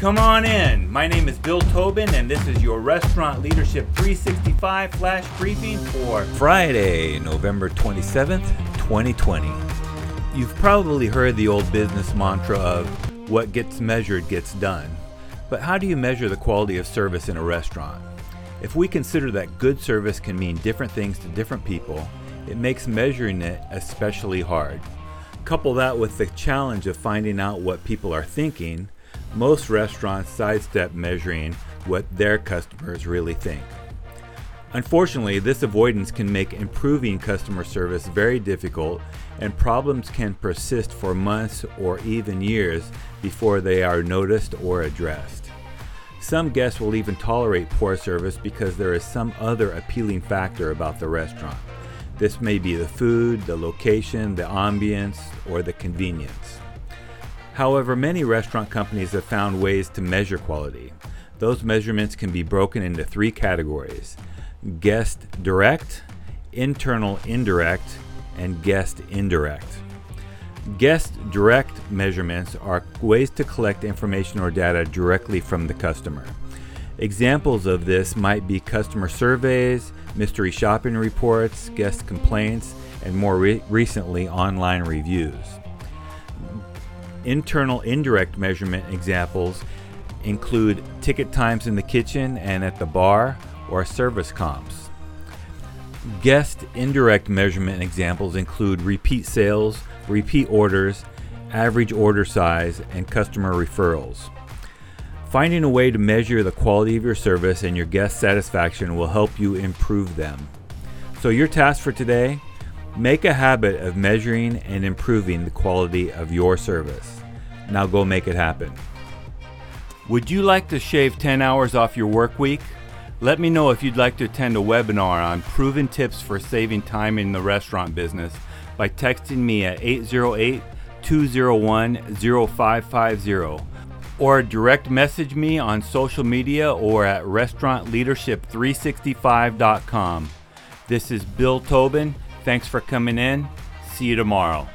Come on in. My name is Bill Tobin, and this is your Restaurant Leadership 365 flash briefing for Friday, November 27th, 2020. You've probably heard the old business mantra of what gets measured gets done. But how do you measure the quality of service in a restaurant? If we consider that good service can mean different things to different people, it makes measuring it especially hard. Couple that with the challenge of finding out what people are thinking, most restaurants sidestep measuring what their customers really think. Unfortunately, this avoidance can make improving customer service very difficult, and problems can persist for months or even years before they are noticed or addressed. Some guests will even tolerate poor service because there is some other appealing factor about the restaurant. This may be the food, the location, the ambience, or the convenience. However, many restaurant companies have found ways to measure quality. Those measurements can be broken into three categories guest direct, internal indirect, and guest indirect. Guest direct measurements are ways to collect information or data directly from the customer. Examples of this might be customer surveys, mystery shopping reports, guest complaints, and more re- recently, online reviews. Internal indirect measurement examples include ticket times in the kitchen and at the bar or service comps. Guest indirect measurement examples include repeat sales, repeat orders, average order size, and customer referrals. Finding a way to measure the quality of your service and your guest satisfaction will help you improve them. So, your task for today Make a habit of measuring and improving the quality of your service. Now go make it happen. Would you like to shave 10 hours off your work week? Let me know if you'd like to attend a webinar on proven tips for saving time in the restaurant business by texting me at 808 201 0550 or direct message me on social media or at restaurantleadership365.com. This is Bill Tobin Thanks for coming in. See you tomorrow.